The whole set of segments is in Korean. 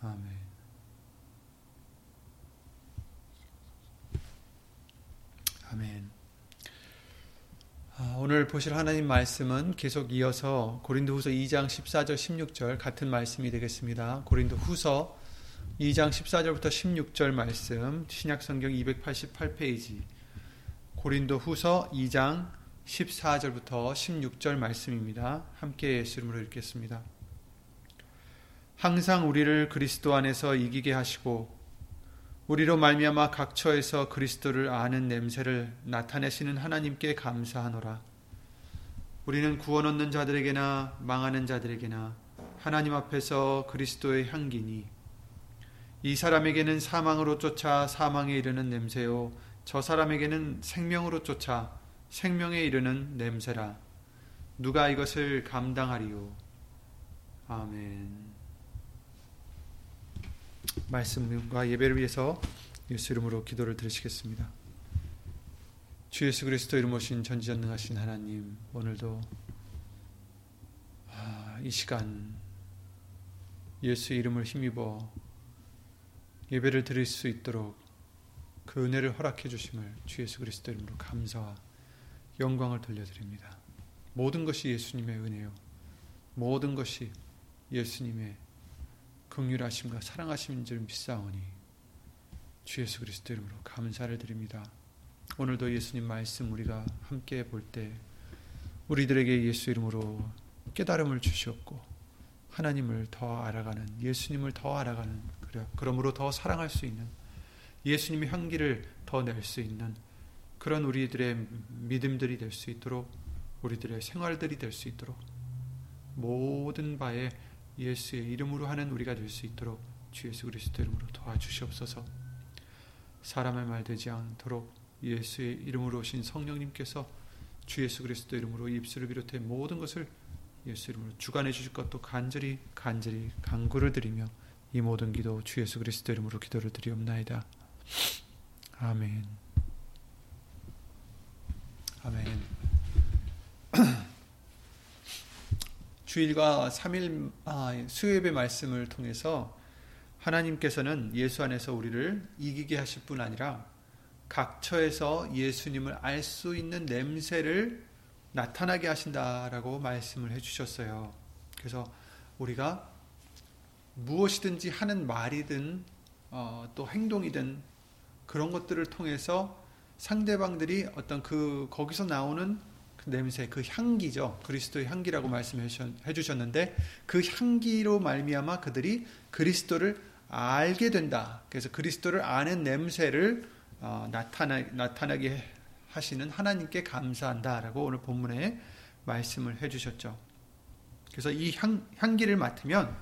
아멘. 아멘. 아, 오늘 보실 하나님 말씀은 계속 이어서 고린도후서 2장 14절 16절 같은 말씀이 되겠습니다. 고린도후서 2장 14절부터 16절 말씀 신약 성경 288페이지 고린도후서 2장 14절부터 16절 말씀입니다. 함께 예수 이름으로 읽겠습니다. 항상 우리를 그리스도 안에서 이기게 하시고 우리로 말미암아 각처에서 그리스도를 아는 냄새를 나타내시는 하나님께 감사하노라. 우리는 구원 얻는 자들에게나 망하는 자들에게나 하나님 앞에서 그리스도의 향기니 이 사람에게는 사망으로 쫓아 사망에 이르는 냄새요 저 사람에게는 생명으로 쫓아 생명에 이르는 냄새라. 누가 이것을 감당하리요? 아멘. 말씀과 예배를 위해서 예수 이름으로 기도를 드리시겠습니다. 주 예수 그리스도 이름 오신 전지전능하신 하나님 오늘도 아, 이 시간 예수 이름을 힘입어 예배를 드릴 수 있도록 그 은혜를 허락해 주심을 주 예수 그리스도 이름으로 감사와 영광을 돌려드립니다. 모든 것이 예수님의 은혜요. 모든 것이 예수님의 긍휼하심과 사랑하심인 줄 믿사오니 주 예수 그리스도 이름으로 감사를 드립니다. 오늘도 예수님 말씀 우리가 함께 볼 때 우리들에게 예수 이름으로 깨달음을 주셨고 하나님을 더 알아가는 예수님을 더 알아가는 그러므로 더 사랑할 수 있는 예수님의 향기를 더 낼 수 있는 그런 우리들의 믿음들이 될 수 있도록 우리들의 생활들이 될 수 있도록 모든 바에 예수의 이름으로 하는 우리가 될 수 있도록 주 예수 그리스도 이름으로 도와주시옵소서. 사람의 말 되지 않도록 예수의 이름으로 오신 성령님께서 주 예수 그리스도 이름으로 입술을 비롯해 모든 것을 예수 이름으로 주관해 주실 것도 간절히 간절히 간구를 드리며 이 모든 기도 주 예수 그리스도 이름으로 기도를 드리옵나이다. 아멘. 아멘. 주일과 3일 아, 수요예배 말씀을 통해서 하나님께서는 예수 안에서 우리를 이기게 하실 뿐 아니라 각처에서 예수님을 알 수 있는 냄새를 나타나게 하신다라고 말씀을 해주셨어요. 그래서 우리가 무엇이든지 하는 말이든 어, 또 행동이든 그런 것들을 통해서 상대방들이 어떤 그 거기서 나오는 냄새, 그 향기죠. 그리스도의 향기라고 말씀해 주셨는데 그 향기로 말미암아 그들이 그리스도를 알게 된다. 그래서 그리스도를 아는 냄새를 어, 나타나, 나타나게 하시는 하나님께 감사한다라고 오늘 본문에 말씀을 해주셨죠. 그래서 이 향, 향기를 맡으면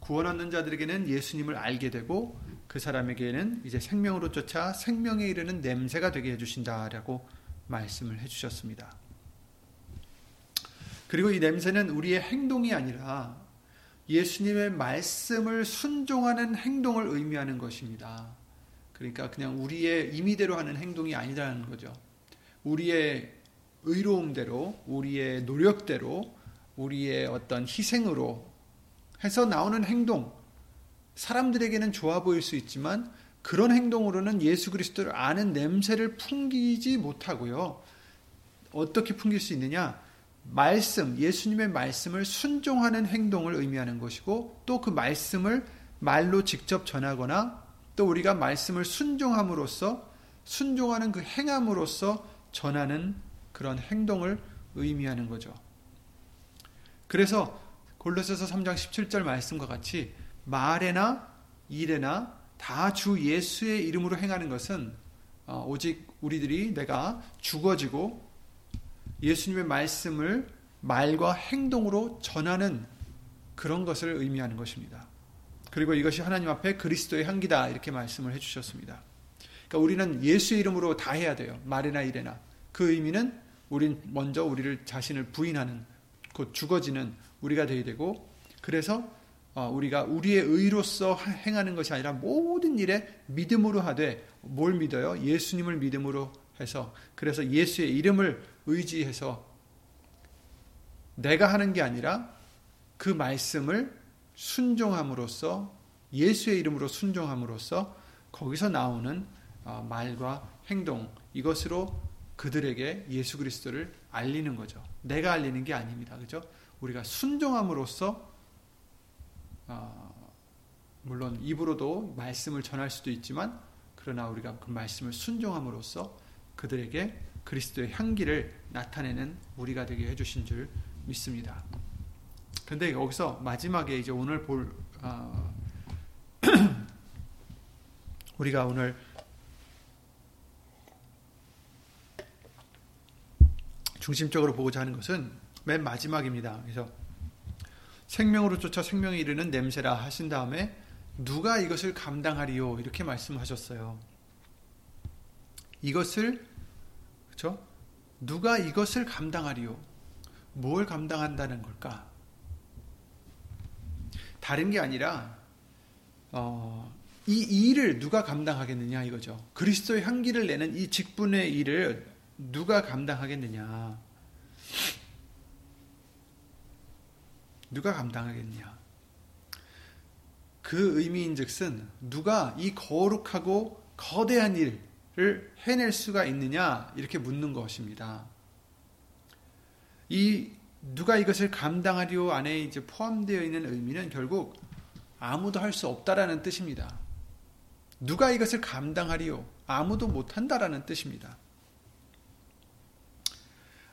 구원 얻는 자들에게는 예수님을 알게 되고 그 사람에게는 이제 생명으로 쫓아 생명에 이르는 냄새가 되게 해주신다라고 말씀을 해주셨습니다. 그리고 이 냄새는 우리의 행동이 아니라 예수님의 말씀을 순종하는 행동을 의미하는 것입니다. 그러니까 그냥 우리의 임의대로 하는 행동이 아니라는 거죠. 우리의 의로움대로, 우리의 노력대로, 우리의 어떤 희생으로 해서 나오는 행동, 사람들에게는 좋아 보일 수 있지만 그런 행동으로는 예수 그리스도를 아는 냄새를 풍기지 못하고요. 어떻게 풍길 수 있느냐? 말씀, 예수님의 말씀을 순종하는 행동을 의미하는 것이고 또 그 말씀을 말로 직접 전하거나 또 우리가 말씀을 순종함으로써 순종하는 그 행함으로써 전하는 그런 행동을 의미하는 거죠. 그래서 골로새서 3장 17절 말씀과 같이 말에나 일에나 다 주 예수의 이름으로 행하는 것은 어, 오직 우리들이 내가 죽어지고 예수님의 말씀을 말과 행동으로 전하는 그런 것을 의미하는 것입니다. 그리고 이것이 하나님 앞에 그리스도의 향기다 이렇게 말씀을 해주셨습니다. 그러니까 우리는 예수의 이름으로 다 해야 돼요. 말이나 일에나. 그 의미는 우린 먼저 우리를 자신을 부인하는 곧 죽어지는 우리가 되어야 되고 그래서 어, 우리가 우리의 의로서 행하는 것이 아니라 모든 일에 믿음으로 하되 뭘 믿어요? 예수님을 믿음으로 해서 그래서 예수의 이름을 의지해서 내가 하는 게 아니라 그 말씀을 순종함으로써 예수의 이름으로 순종함으로써 거기서 나오는 어, 말과 행동 이것으로 그들에게 예수 그리스도를 알리는 거죠. 내가 알리는 게 아닙니다. 그죠? 우리가 순종함으로써 어, 물론 입으로도 말씀을 전할 수도 있지만 그러나 우리가 그 말씀을 순종함으로써 그들에게 그리스도의 향기를 나타내는 우리가 되게 해주신 줄 믿습니다. 근데 여기서 마지막에 이제 오늘 볼 어, 우리가 오늘 중심적으로 보고자 하는 것은 맨 마지막입니다. 그래서 생명으로 쫓아 생명에 이르는 냄새라 하신 다음에 누가 이것을 감당하리요 이렇게 말씀하셨어요. 이것을 그렇죠? 누가 이것을 감당하리요? 뭘 감당한다는 걸까? 다른 게 아니라 어, 이 일을 누가 감당하겠느냐 이거죠. 그리스도의 향기를 내는 이 직분의 일을 누가 감당하겠느냐? 누가 감당하겠냐? 그 의미인즉슨 누가 이 거룩하고 거대한 일 을 해낼 수가 있느냐 이렇게 묻는 것입니다. 이 누가 이것을 감당하리오 안에 이제 포함되어 있는 의미는 결국 아무도 할 수 없다라는 뜻입니다. 누가 이것을 감당하리오? 아무도 못한다라는 뜻입니다.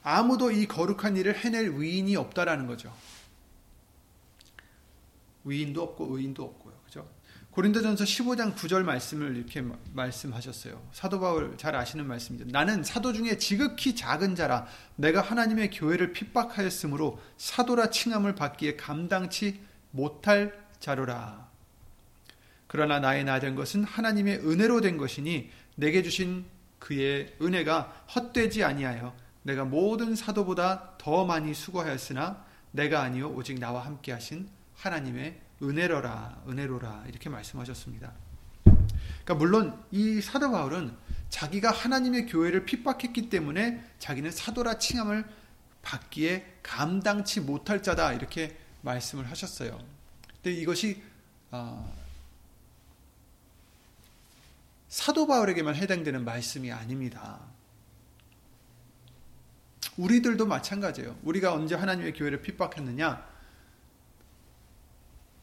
아무도 이 거룩한 일을 해낼 위인이 없다라는 거죠. 위인도 없고 의인도. 그죠? 고린도전서 15장 9절 말씀을 이렇게 말씀하셨어요. 사도 바울 잘 아시는 말씀이죠. 나는 사도 중에 지극히 작은 자라 내가 하나님의 교회를 핍박하였으므로 사도라 칭함을 받기에 감당치 못할 자로라. 그러나 나의 나된 것은 하나님의 은혜로 된 것이니 내게 주신 그의 은혜가 헛되지 아니하여 내가 모든 사도보다 더 많이 수고하였으나 내가 아니요 오직 나와 함께 하신 하나님의 은혜로라 은혜로라 이렇게 말씀하셨습니다. 그러니까 물론 이 사도 바울은 자기가 하나님의 교회를 핍박했기 때문에 자기는 사도라 칭함을 받기에 감당치 못할 자다 이렇게 말씀을 하셨어요. 근데 이것이 어, 사도 바울에게만 해당되는 말씀이 아닙니다. 우리들도 마찬가지예요. 우리가 언제 하나님의 교회를 핍박했느냐?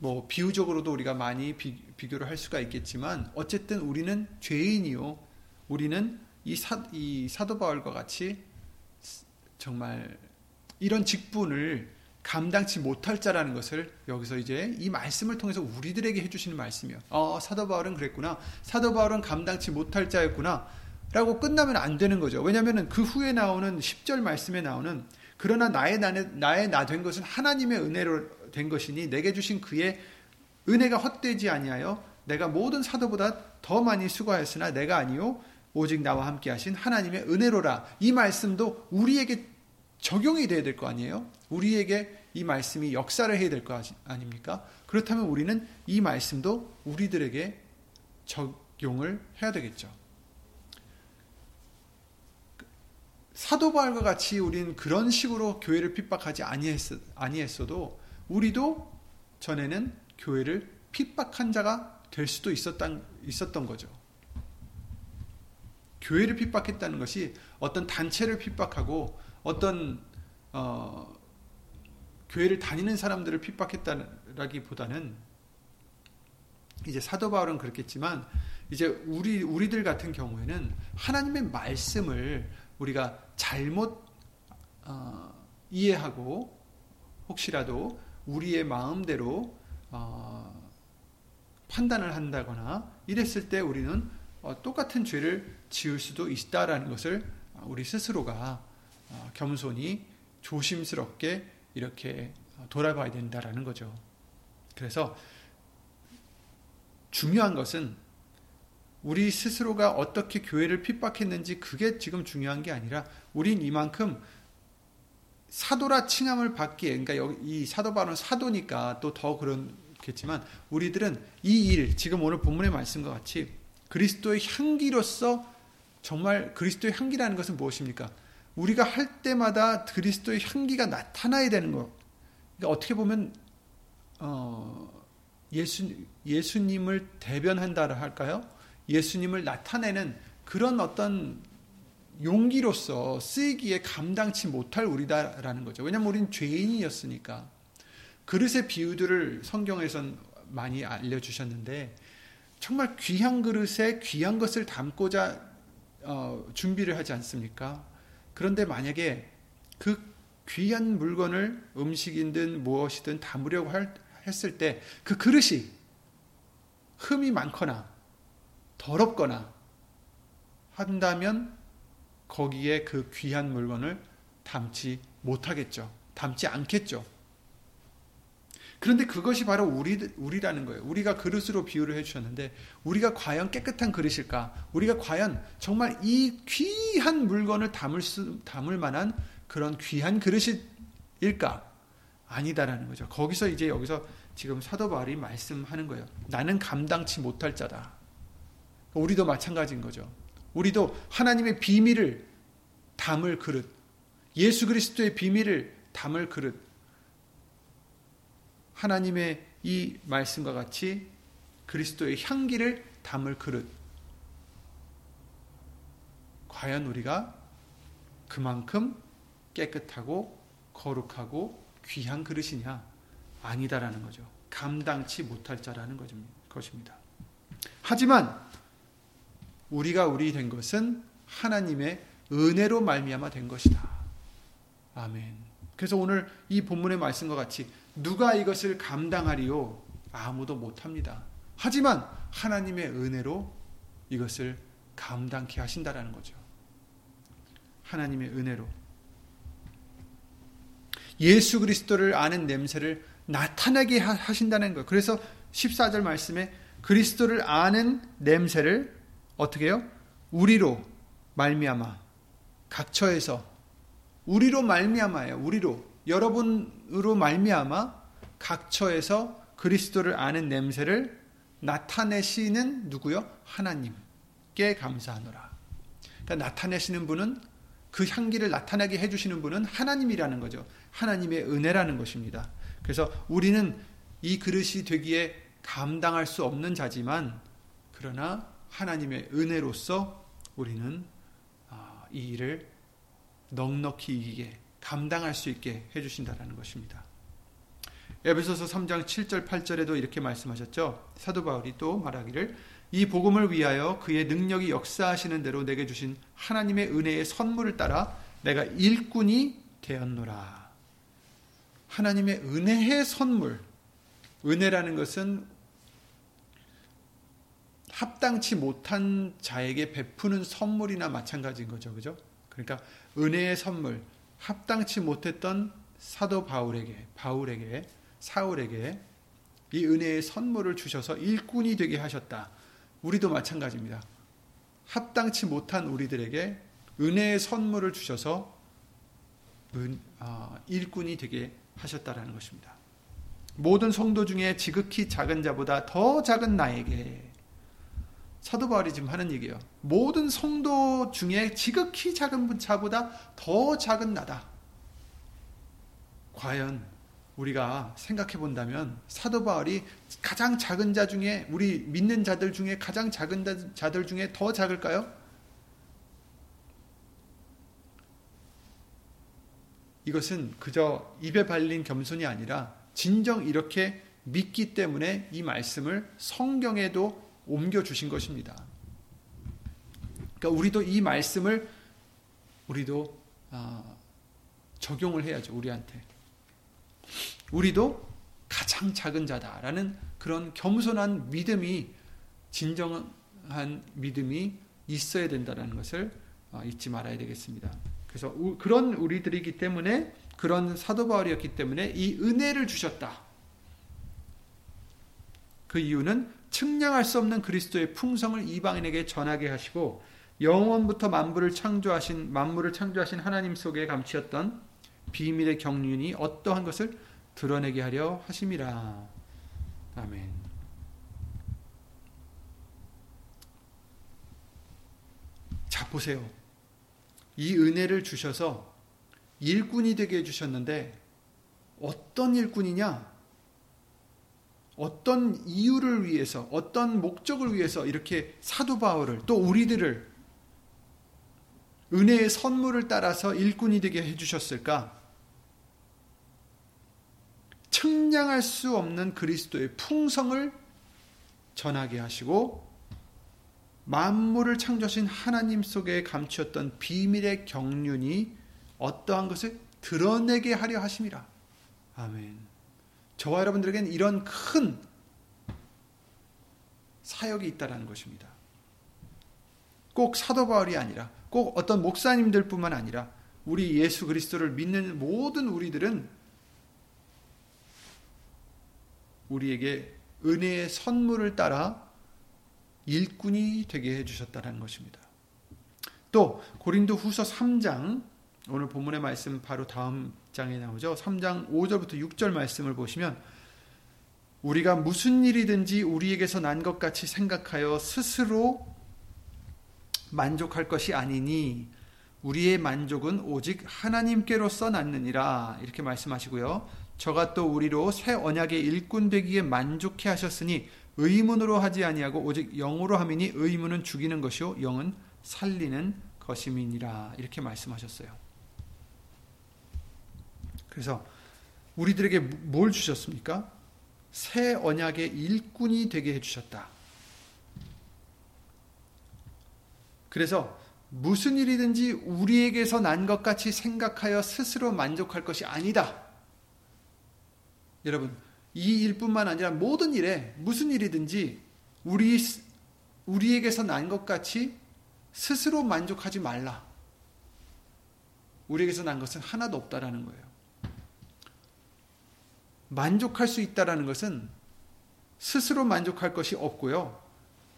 뭐 비유적으로도 우리가 많이 비, 교를 할 수가 있겠지만 어쨌든 우리는 죄인이요. 우리는 이, 사, 이 사도 바울과 같이 정말 이런 직분을 감당치 못할 자라는 것을 여기서 이제 이 말씀을 통해서 우리들에게 해주시는 말씀이요. 어, 사도 바울은 그랬구나. 사도 바울은 감당치 못할 자였구나. 라고 끝나면 안 되는 거죠. 왜냐하면 그 후에 나오는 10절 말씀에 나오는 그러나 나의 나의, 나의 나 된 것은 하나님의 은혜로 된 것이니 내게 주신 그의 은혜가 헛되지 아니하여 내가 모든 사도보다 더 많이 수고하였으나 내가 아니요 오직 나와 함께 하신 하나님의 은혜로라. 이 말씀도 우리에게 적용이 돼야 될 거 아니에요? 우리에게 이 말씀이 역사를 해야 될 거 아닙니까? 그렇다면 우리는 이 말씀도 우리들에게 적용을 해야 되겠죠. 사도 바울과 같이 우리는 그런 식으로 교회를 핍박하지 아니했어, 도 우리도 전에는 교회를 핍박한 자가 될 수도 있었던, 있었던 거죠. 교회를 핍박했다는 것이 어떤 단체를 핍박하고 어떤 어, 교회를 다니는 사람들을 핍박했다라기보다는 이제 사도 바울은 그렇겠지만 이제 우리 우리들 같은 경우에는 하나님의 말씀을 우리가 잘못 어, 이해하고 혹시라도 우리의 마음대로 어, 판단을 한다거나 이랬을 때 우리는 어, 똑같은 죄를 지을 수도 있다라는 것을 우리 스스로가 어, 겸손히 조심스럽게 이렇게 돌아봐야 된다라는 거죠. 그래서 중요한 것은 우리 스스로가 어떻게 교회를 핍박했는지 그게 지금 중요한 게 아니라 우린 이만큼 사도라 칭함을 받기에 그러니까 이 사도 바울은 사도니까 또 더 그렇겠지만 우리들은 이 일 지금 오늘 본문의 말씀과 같이 그리스도의 향기로서 정말 그리스도의 향기라는 것은 무엇입니까? 우리가 할 때마다 그리스도의 향기가 나타나야 되는 것. 그러니까 어떻게 보면 어, 예수 예수님을 대변한다라 할까요? 예수님을 나타내는 그런 어떤 용기로서 쓰이기에 감당치 못할 우리다라는 거죠. 왜냐하면 우리는 죄인이었으니까. 그릇의 비유들을 성경에선 많이 알려주셨는데 정말 귀한 그릇에 귀한 것을 담고자 어, 준비를 하지 않습니까? 그런데 만약에 그 귀한 물건을 음식이든 무엇이든 담으려고 할, 했을 때 그 그릇이 흠이 많거나 더럽거나 한다면 거기에 그 귀한 물건을 담지 못하겠죠. 담지 않겠죠. 그런데 그것이 바로 우리, 우리라는 거예요. 우리가 그릇으로 비유를 해주셨는데, 우리가 과연 깨끗한 그릇일까? 우리가 과연 정말 이 귀한 물건을 담을 수, 담을 만한 그런 귀한 그릇일까? 아니다라는 거죠. 거기서 이제 여기서 지금 사도 바울이 말씀하는 거예요. 나는 감당치 못할 자다. 우리도 마찬가지인 거죠. 우리도 하나님의 비밀을 담을 그릇, 예수 그리스도의 비밀을 담을 그릇, 하나님의 이 말씀과 같이 그리스도의 향기를 담을 그릇. 과연 우리가 그만큼 깨끗하고 거룩하고 귀한 그릇이냐? 아니다라는 거죠. 감당치 못할 자라는 것입니다. 하지만 우리가 우리 된 것은 하나님의 은혜로 말미암아 된 것이다. 아멘. 그래서 오늘 이 본문의 말씀과 같이 누가 이것을 감당하리요? 아무도 못합니다. 하지만 하나님의 은혜로 이것을 감당케 하신다라는 거죠. 하나님의 은혜로. 예수 그리스도를 아는 냄새를 나타나게 하신다는 거. 그래서 14절 말씀에 그리스도를 아는 냄새를 어떻게 해요? 우리로 말미암아 각처에서 우리로 말미암아요. 우리로 여러분으로 말미암아 각처에서 그리스도를 아는 냄새를 나타내시는 누구요? 하나님께 감사하노라. 그러니까 나타내시는 분은 그 향기를 나타나게 해주시는 분은 하나님이라는 거죠. 하나님의 은혜라는 것입니다. 그래서 우리는 이 그릇이 되기에 감당할 수 없는 자지만 그러나 하나님의 은혜로서 우리는 아, 이 일을 넉넉히 이기게 감당할 수 있게 해주신다라는 것입니다. 에베소서 3장 7절 8절에도 이렇게 말씀하셨죠. 사도 바울이 또 말하기를 이 복음을 위하여 그의 능력이 역사하시는 대로 내게 주신 하나님의 은혜의 선물을 따라 내가 일꾼이 되었노라. 하나님의 은혜의 선물. 은혜라는 것은 합당치 못한 자에게 베푸는 선물이나 마찬가지인 거죠. 그죠? 그러니까 은혜의 선물, 합당치 못했던 사도 바울에게, 바울에게, 사울에게 이 은혜의 선물을 주셔서 일꾼이 되게 하셨다. 우리도 마찬가지입니다. 합당치 못한 우리들에게 은혜의 선물을 주셔서 은, 아, 일꾼이 되게 하셨다라는 것입니다. 모든 성도 중에 지극히 작은 자보다 더 작은 나에게 사도 바울이 지금 하는 얘기예요. 모든 성도 중에 지극히 작은 자보다 더 작은 나다. 과연 우리가 생각해 본다면 사도 바울이 가장 작은 자 중에 우리 믿는 자들 중에 가장 작은 자들 중에 더 작을까요? 이것은 그저 입에 발린 겸손이 아니라 진정 이렇게 믿기 때문에 이 말씀을 성경에도 옮겨 주신 것입니다. 그러니까 우리도 이 말씀을 우리도 어, 적용을 해야죠. 우리한테. 우리도 가장 작은 자다라는 그런 겸손한 믿음이 진정한 믿음이 있어야 된다는 것을 어, 잊지 말아야 되겠습니다. 그래서 그런 우리들이기 때문에 그런 사도 바울이었기 때문에 이 은혜를 주셨다. 그 이유는 측량할 수 없는 그리스도의 풍성을 이방인에게 전하게 하시고 영원부터 만물을 창조하신 만물을 창조하신 하나님 속에 감추었던 비밀의 경륜이 어떠한 것을 드러내게 하려 하심이라. 아멘. 자 보세요. 이 은혜를 주셔서 일꾼이 되게 해 주셨는데 어떤 일꾼이냐? 어떤 이유를 위해서, 어떤 목적을 위해서 이렇게 사도 바울을 또 우리들을 은혜의 선물을 따라서 일꾼이 되게 해주셨을까? 측량할 수 없는 그리스도의 풍성을 전하게 하시고 만물을 창조하신 하나님 속에 감추었던 비밀의 경륜이 어떠한 것을 드러내게 하려 하심이라. 아멘. 저와 여러분들에게는 이런 큰 사역이 있다라는 것입니다. 꼭 사도 바울이 아니라 꼭 어떤 목사님들뿐만 아니라 우리 예수 그리스도를 믿는 모든 우리들은 우리에게 은혜의 선물을 따라 일꾼이 되게 해 주셨다는 것입니다. 또 고린도 후서 3장 오늘 본문의 말씀 바로 다음 장에 나오죠. 3장 5절부터 6절 말씀을 보시면 우리가 무슨 일이든지 우리에게서 난 것 같이 생각하여 스스로 만족할 것이 아니니 우리의 만족은 오직 하나님께로서 낳느니라 이렇게 말씀하시고요. 저가 또 우리로 새 언약의 일꾼 되기에 만족해 하셨으니 의문으로 하지 아니하고 오직 영으로 함이니 의문은 죽이는 것이요 영은 살리는 것임이니라 이렇게 말씀하셨어요. 그래서 우리들에게 뭘 주셨습니까? 새 언약의 일꾼이 되게 해 주셨다. 그래서 무슨 일이든지 우리에게서 난 것 같이 생각하여 스스로 만족할 것이 아니다. 여러분, 이 일뿐만 아니라 모든 일에 무슨 일이든지 우리 우리에게서 난 것 같이 스스로 만족하지 말라. 우리에게서 난 것은 하나도 없다라는 거예요. 만족할 수 있다라는 것은 스스로 만족할 것이 없고요.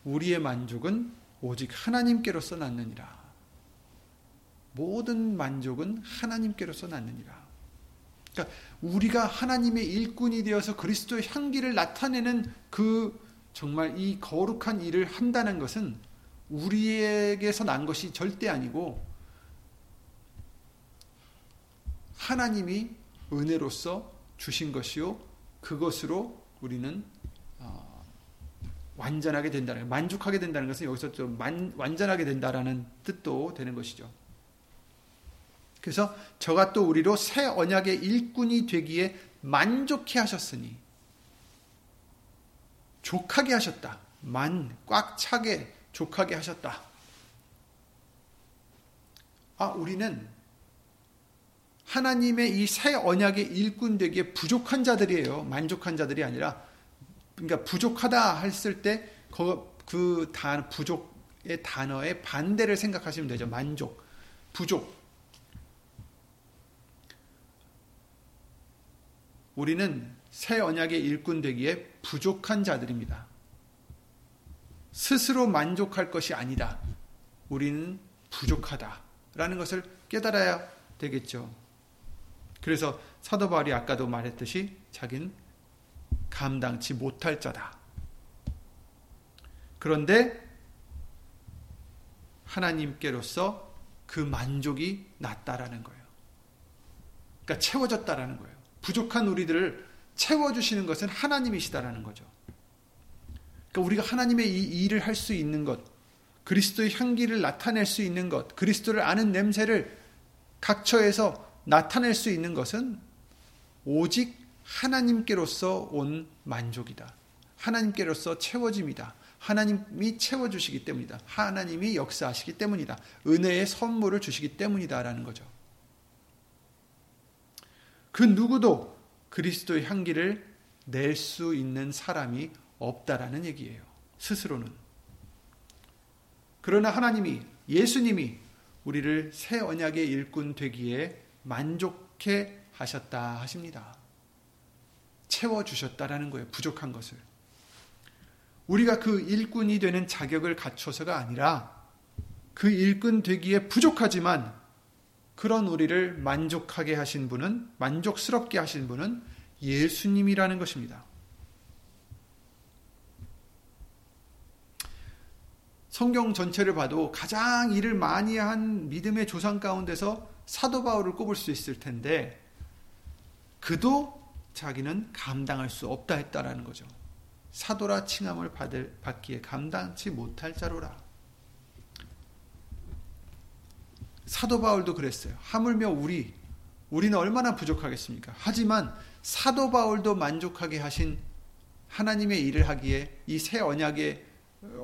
우리의 만족은 오직 하나님께로서 낳느니라. 모든 만족은 하나님께로서 낳느니라. 그러니까 우리가 하나님의 일꾼이 되어서 그리스도의 향기를 나타내는 그 정말 이 거룩한 일을 한다는 것은 우리에게서 난 것이 절대 아니고 하나님이 은혜로서 주신 것이요 그것으로 우리는 어, 완전하게 된다는 만족하게 된다는 것은 여기서 좀 만, 완전하게 된다라는 뜻도 되는 것이죠. 그래서 저가 또 우리로 새 언약의 일꾼이 되기에 만족해 하셨으니 족하게 하셨다. 만, 꽉 차게, 족하게 하셨다. 아, 우리는 하나님의 이 새 언약의 일꾼 되기에 부족한 자들이에요. 만족한 자들이 아니라, 그러니까 부족하다 했을 때, 그 단, 부족의 단어의 반대를 생각하시면 되죠. 만족, 부족. 우리는 새 언약의 일꾼 되기에 부족한 자들입니다. 스스로 만족할 것이 아니다. 우리는 부족하다라는 것을 깨달아야 되겠죠. 그래서 사도 바울이 아까도 말했듯이 자기는 감당치 못할 자다. 그런데 하나님께로서 그 만족이 났다라는 거예요. 그러니까 채워졌다라는 거예요. 부족한 우리들을 채워주시는 것은 하나님이시다라는 거죠. 그러니까 우리가 하나님의 이 일을 할 수 있는 것, 그리스도의 향기를 나타낼 수 있는 것, 그리스도를 아는 냄새를 각처에서 나타낼 수 있는 것은 오직 하나님께로서 온 만족이다. 하나님께로서 채워짐이다. 하나님이 채워주시기 때문이다. 하나님이 역사하시기 때문이다. 은혜의 선물을 주시기 때문이다라는 거죠. 그 누구도 그리스도의 향기를 낼 수 있는 사람이 없다라는 얘기예요. 스스로는. 그러나 하나님이 예수님이 우리를 새 언약의 일꾼 되기에 만족해 하셨다 하십니다. 채워 주셨다라는 거예요. 부족한 것을. 우리가 그 일꾼이 되는 자격을 갖춰서가 아니라 그 일꾼 되기에 부족하지만 그런 우리를 만족하게 하신 분은 만족스럽게 하신 분은 예수님이라는 것입니다. 성경 전체를 봐도 가장 일을 많이 한 믿음의 조상 가운데서 사도 바울을 꼽을 수 있을 텐데 그도 자기는 감당할 수 없다 했다라는 거죠. 사도라 칭함을 받을, 받기에 감당치 못할 자로라. 사도 바울도 그랬어요. 하물며 우리, 우리는 얼마나 부족하겠습니까? 하지만 사도 바울도 만족하게 하신 하나님의 일을 하기에 이 새 언약의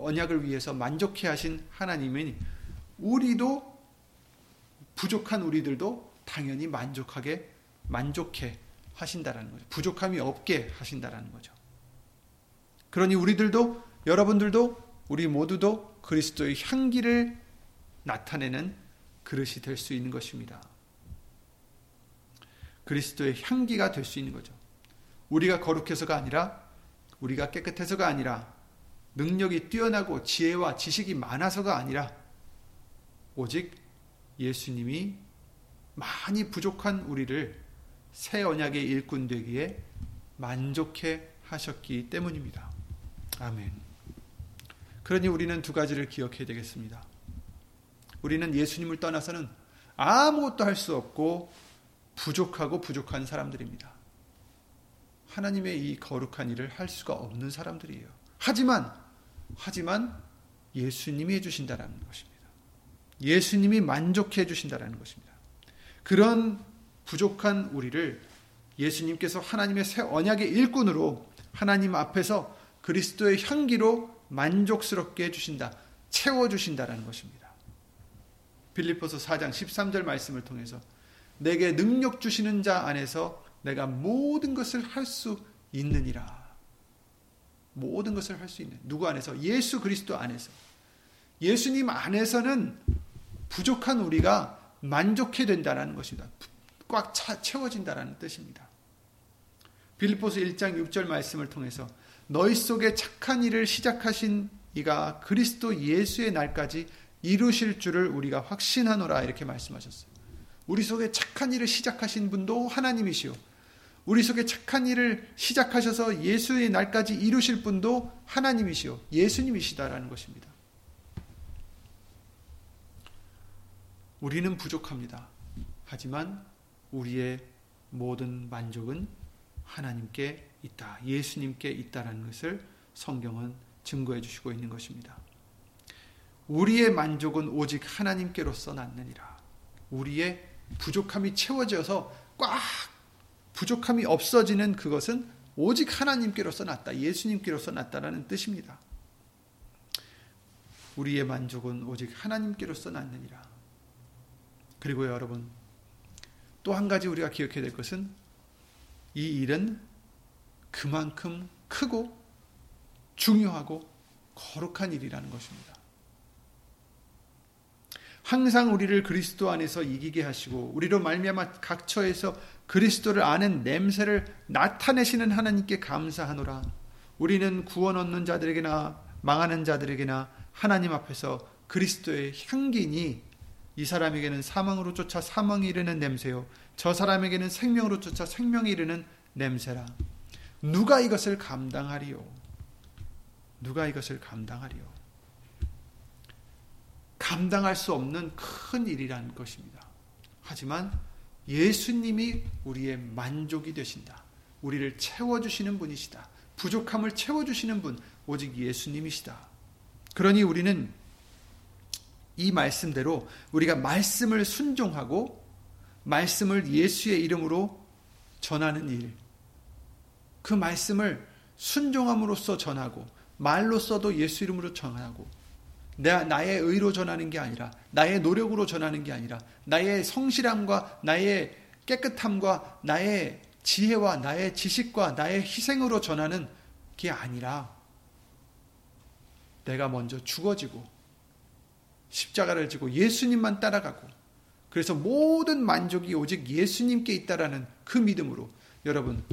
언약을 위해서 만족해 하신 하나님은 우리도 부족한 우리들도 당연히 만족하게 만족해 하신다라는 거죠. 부족함이 없게 하신다라는 거죠. 그러니 우리들도 여러분들도 우리 모두도 그리스도의 향기를 나타내는 그릇이 될 수 있는 것입니다. 그리스도의 향기가 될 수 있는 거죠. 우리가 거룩해서가 아니라 우리가 깨끗해서가 아니라 능력이 뛰어나고 지혜와 지식이 많아서가 아니라 오직 예수님이 많이 부족한 우리를 새 언약의 일꾼 되기에 만족해 하셨기 때문입니다. 아멘. 그러니 우리는 두 가지를 기억해야 되겠습니다. 우리는 예수님을 떠나서는 아무것도 할 수 없고 부족하고 부족한 사람들입니다. 하나님의 이 거룩한 일을 할 수가 없는 사람들이에요. 하지만 하지만 예수님이 해주신다라는 것입니다. 예수님이 만족해 주신다라는 것입니다. 그런 부족한 우리를 예수님께서 하나님의 새 언약의 일꾼으로 하나님 앞에서 그리스도의 향기로 만족스럽게 해 주신다, 채워 주신다라는 것입니다. 빌리포스 4장 13절 말씀을 통해서 내게 능력 주시는 자 안에서 내가 모든 것을 할 수 있느니라. 모든 것을 할 수 있는 누구 안에서 예수 그리스도 안에서 예수님 안에서는 부족한 우리가 만족해 된다는 것입니다. 꽉 차, 채워진다는 뜻입니다. 빌리포스 1장 6절 말씀을 통해서 너희 속에 착한 일을 시작하신 이가 그리스도 예수의 날까지 이루실 줄을 우리가 확신하노라 이렇게 말씀하셨어요. 우리 속에 착한 일을 시작하신 분도 하나님이시오. 우리 속에 착한 일을 시작하셔서 예수의 날까지 이루실 분도 하나님이시오. 예수님이시다라는 것입니다. 우리는 부족합니다. 하지만 우리의 모든 만족은 하나님께 있다. 예수님께 있다라는 것을 성경은 증거해 주시고 있는 것입니다. 우리의 만족은 오직 하나님께로서 낳느니라. 우리의 부족함이 채워져서 꽉 부족함이 없어지는 그것은 오직 하나님께로서 났다. 예수님께로서 났다라는 뜻입니다. 우리의 만족은 오직 하나님께로서 났느니라. 그리고 여러분, 또 한 가지 우리가 기억해야 될 것은 이 일은 그만큼 크고 중요하고 거룩한 일이라는 것입니다. 항상 우리를 그리스도 안에서 이기게 하시고 우리로 말미암아 각처에서 그리스도를 아는 냄새를 나타내시는 하나님께 감사하노라. 우리는 구원 얻는 자들에게나 망하는 자들에게나 하나님 앞에서 그리스도의 향기니 이 사람에게는 사망으로 쫓아 사망이 이르는 냄새요 저 사람에게는 생명으로 쫓아 생명이 이르는 냄새라. 누가 이것을 감당하리요? 누가 이것을 감당하리요? 감당할 수 없는 큰 일이라는 것입니다. 하지만 예수님이 우리의 만족이 되신다. 우리를 채워주시는 분이시다. 부족함을 채워주시는 분, 오직 예수님이시다. 그러니 우리는 이 말씀대로 우리가 말씀을 순종하고 말씀을 예수의 이름으로 전하는 일, 그 말씀을 순종함으로써 전하고 말로써도 예수 이름으로 전하고 내, 나의 의로 전하는 게 아니라 나의 노력으로 전하는 게 아니라 나의 성실함과 나의 깨끗함과 나의 지혜와 나의 지식과 나의 희생으로 전하는 게 아니라 내가 먼저 죽어지고 십자가를 지고 예수님만 따라가고 그래서 모든 만족이 오직 예수님께 있다라는 그 믿음으로 여러분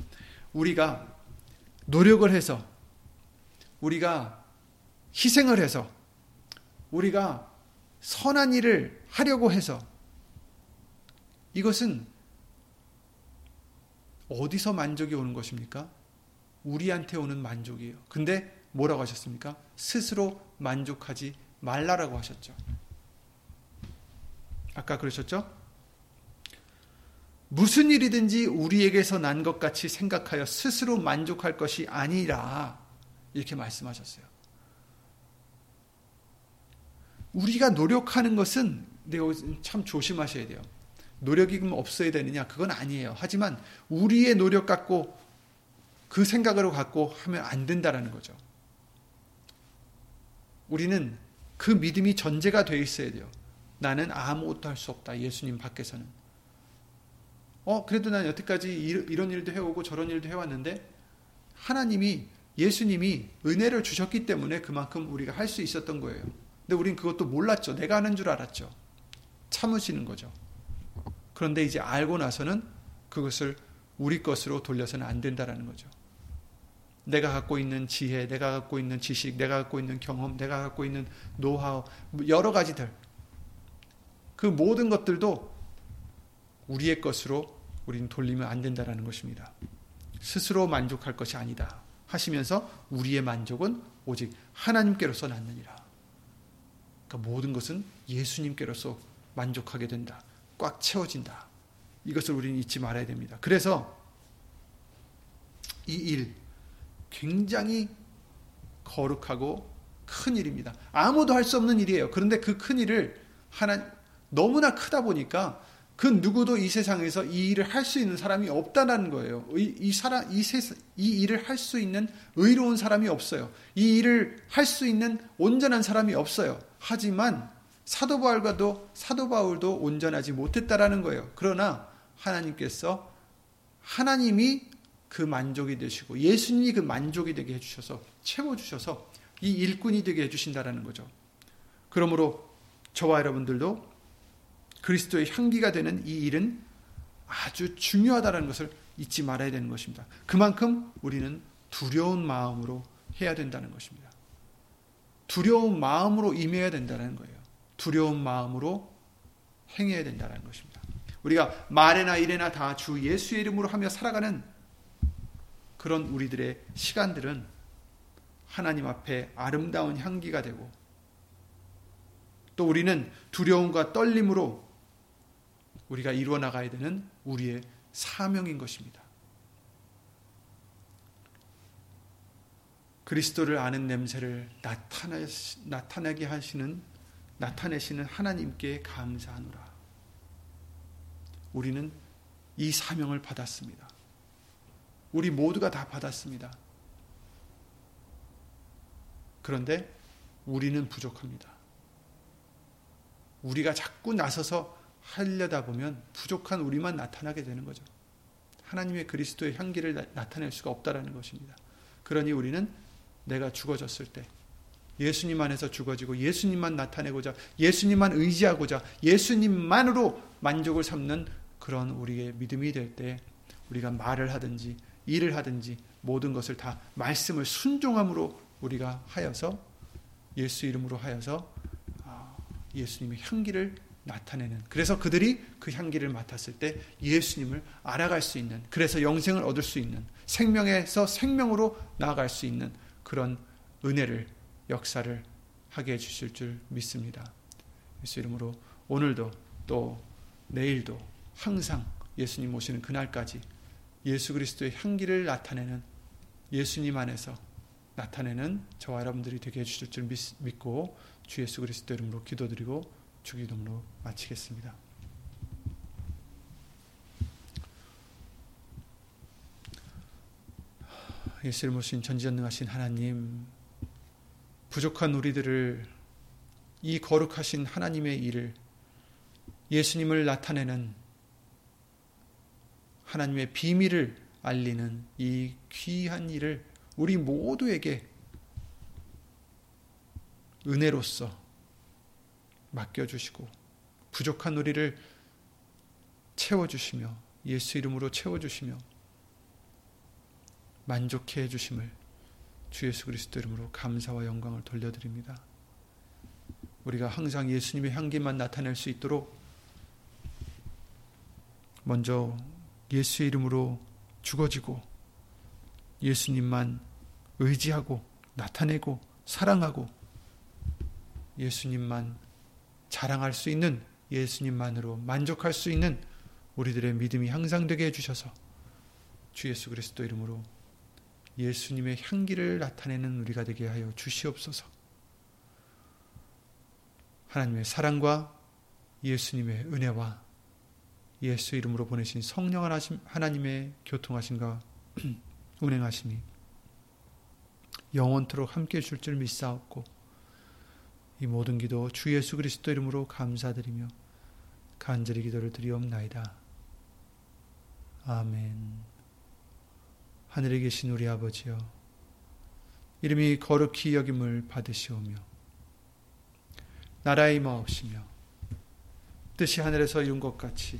우리가 노력을 해서 우리가 희생을 해서 우리가 선한 일을 하려고 해서 이것은 어디서 만족이 오는 것입니까? 우리한테 오는 만족이에요. 근데 뭐라고 하셨습니까? 스스로 만족하지 말라라고 하셨죠. 아까 그러셨죠? 무슨 일이든지 우리에게서 난 것 같이 생각하여 스스로 만족할 것이 아니라 이렇게 말씀하셨어요. 우리가 노력하는 것은 참 조심하셔야 돼요. 노력이 없어야 되느냐? 그건 아니에요. 하지만 우리의 노력 갖고 그 생각으로 갖고 하면 안 된다라는 거죠. 우리는 그 믿음이 전제가 되어 있어야 돼요. 나는 아무것도 할 수 없다. 예수님 밖에서는. 어, 그래도 난 여태까지 이런 일도 해오고 저런 일도 해왔는데 하나님이 예수님이 은혜를 주셨기 때문에 그만큼 우리가 할 수 있었던 거예요. 근데 우린 그것도 몰랐죠. 내가 하는 줄 알았죠. 참으시는 거죠. 그런데 이제 알고 나서는 그것을 우리 것으로 돌려서는 안 된다라는 거죠. 내가 갖고 있는 지혜, 내가 갖고 있는 지식, 내가 갖고 있는 경험, 내가 갖고 있는 노하우, 여러 가지들. 그 모든 것들도 우리의 것으로 우리는 돌리면 안 된다라는 것입니다. 스스로 만족할 것이 아니다. 하시면서 우리의 만족은 오직 하나님께로서 낳느니라. 그러니까 모든 것은 예수님께로서 만족하게 된다. 꽉 채워진다. 이것을 우리는 잊지 말아야 됩니다. 그래서 이 일, 굉장히 거룩하고 큰 일입니다. 아무도 할 수 없는 일이에요. 그런데 그 큰 일을 하나 너무나 크다 보니까 그 누구도 이 세상에서 이 일을 할 수 있는 사람이 없다는 거예요. 이, 이 사람 이, 세, 이 일을 할 수 있는 의로운 사람이 없어요. 이 일을 할 수 있는 온전한 사람이 없어요. 하지만 사도 바울과도 사도 바울도 온전하지 못했다라는 거예요. 그러나 하나님께서 하나님이 그 만족이 되시고 예수님이 그 만족이 되게 해주셔서 채워주셔서 이 일꾼이 되게 해주신다라는 거죠. 그러므로 저와 여러분들도 그리스도의 향기가 되는 이 일은 아주 중요하다는 것을 잊지 말아야 되는 것입니다. 그만큼 우리는 두려운 마음으로 해야 된다는 것입니다. 두려운 마음으로 임해야 된다는 거예요. 두려운 마음으로 행해야 된다는 것입니다. 우리가 말에나 일에나 다 주 예수의 이름으로 하며 살아가는 그런 우리들의 시간들은 하나님 앞에 아름다운 향기가 되고 또 우리는 두려움과 떨림으로 우리가 이루어 나가야 되는 우리의 사명인 것입니다. 그리스도를 아는 냄새를 나타내, 나타내게 하시는 나타내시는 하나님께 감사하노라. 우리는 이 사명을 받았습니다. 우리 모두가 다 받았습니다. 그런데 우리는 부족합니다. 우리가 자꾸 나서서 하려다 보면 부족한 우리만 나타나게 되는 거죠. 하나님의 그리스도의 향기를 나타낼 수가 없다라는 것입니다. 그러니 우리는 내가 죽어졌을 때 예수님 안에서 죽어지고 예수님만 나타내고자 예수님만 의지하고자 예수님만으로 만족을 삼는 그런 우리의 믿음이 될 때 우리가 말을 하든지 일을 하든지 모든 것을 다 말씀을 순종함으로 우리가 하여서 예수 이름으로 하여서 아, 예수님의 향기를 나타내는 그래서 그들이 그 향기를 맡았을 때 예수님을 알아갈 수 있는 그래서 영생을 얻을 수 있는 생명에서 생명으로 나아갈 수 있는 그런 은혜를 역사를 하게 해 주실 줄 믿습니다. 예수 이름으로 오늘도 또 내일도 항상 예수님 오시는 그날까지 예수 그리스도의 향기를 나타내는 예수님 안에서 나타내는 저와 여러분들이 되게 해주실 줄 믿고 주 예수 그리스도 이름으로 기도드리고 주기도문으로 마치겠습니다. 예수를 모신 전지전능하신 하나님, 부족한 우리들을 이 거룩하신 하나님의 일을 예수님을 나타내는 하나님의 비밀을 알리는 이 귀한 일을 우리 모두에게 은혜로서 맡겨주시고 부족한 우리를 채워주시며 예수 이름으로 채워주시며 만족해 해주심을 주 예수 그리스도 이름으로 감사와 영광을 돌려드립니다. 우리가 항상 예수님의 향기만 나타낼 수 있도록 먼저 예수 이름으로 죽어지고 예수님만 의지하고 나타내고 사랑하고 예수님만 자랑할 수 있는 예수님만으로 만족할 수 있는 우리들의 믿음이 향상되게 해주셔서 주 예수 그리스도 이름으로 예수님의 향기를 나타내는 우리가 되게 하여 주시옵소서. 하나님의 사랑과 예수님의 은혜와 예수 이름으로 보내신 성령 하나님의 교통하심과 운행하심이 영원토록 함께 해줄 줄 믿사옵고 이 모든 기도 주 예수 그리스도 이름으로 감사드리며 간절히 기도를 드리옵나이다. 아멘. 하늘에 계신 우리 아버지여, 이름이 거룩히 여김을 받으시오며, 나라의 마옵시며, 뜻이 하늘에서 이룬 것 같이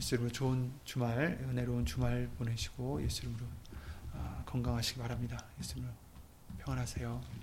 예수님으로 좋은 주말, 은혜로운 주말 보내시고 예수님으로 아, 건강하시기 바랍니다. 예수님으로 평안하세요.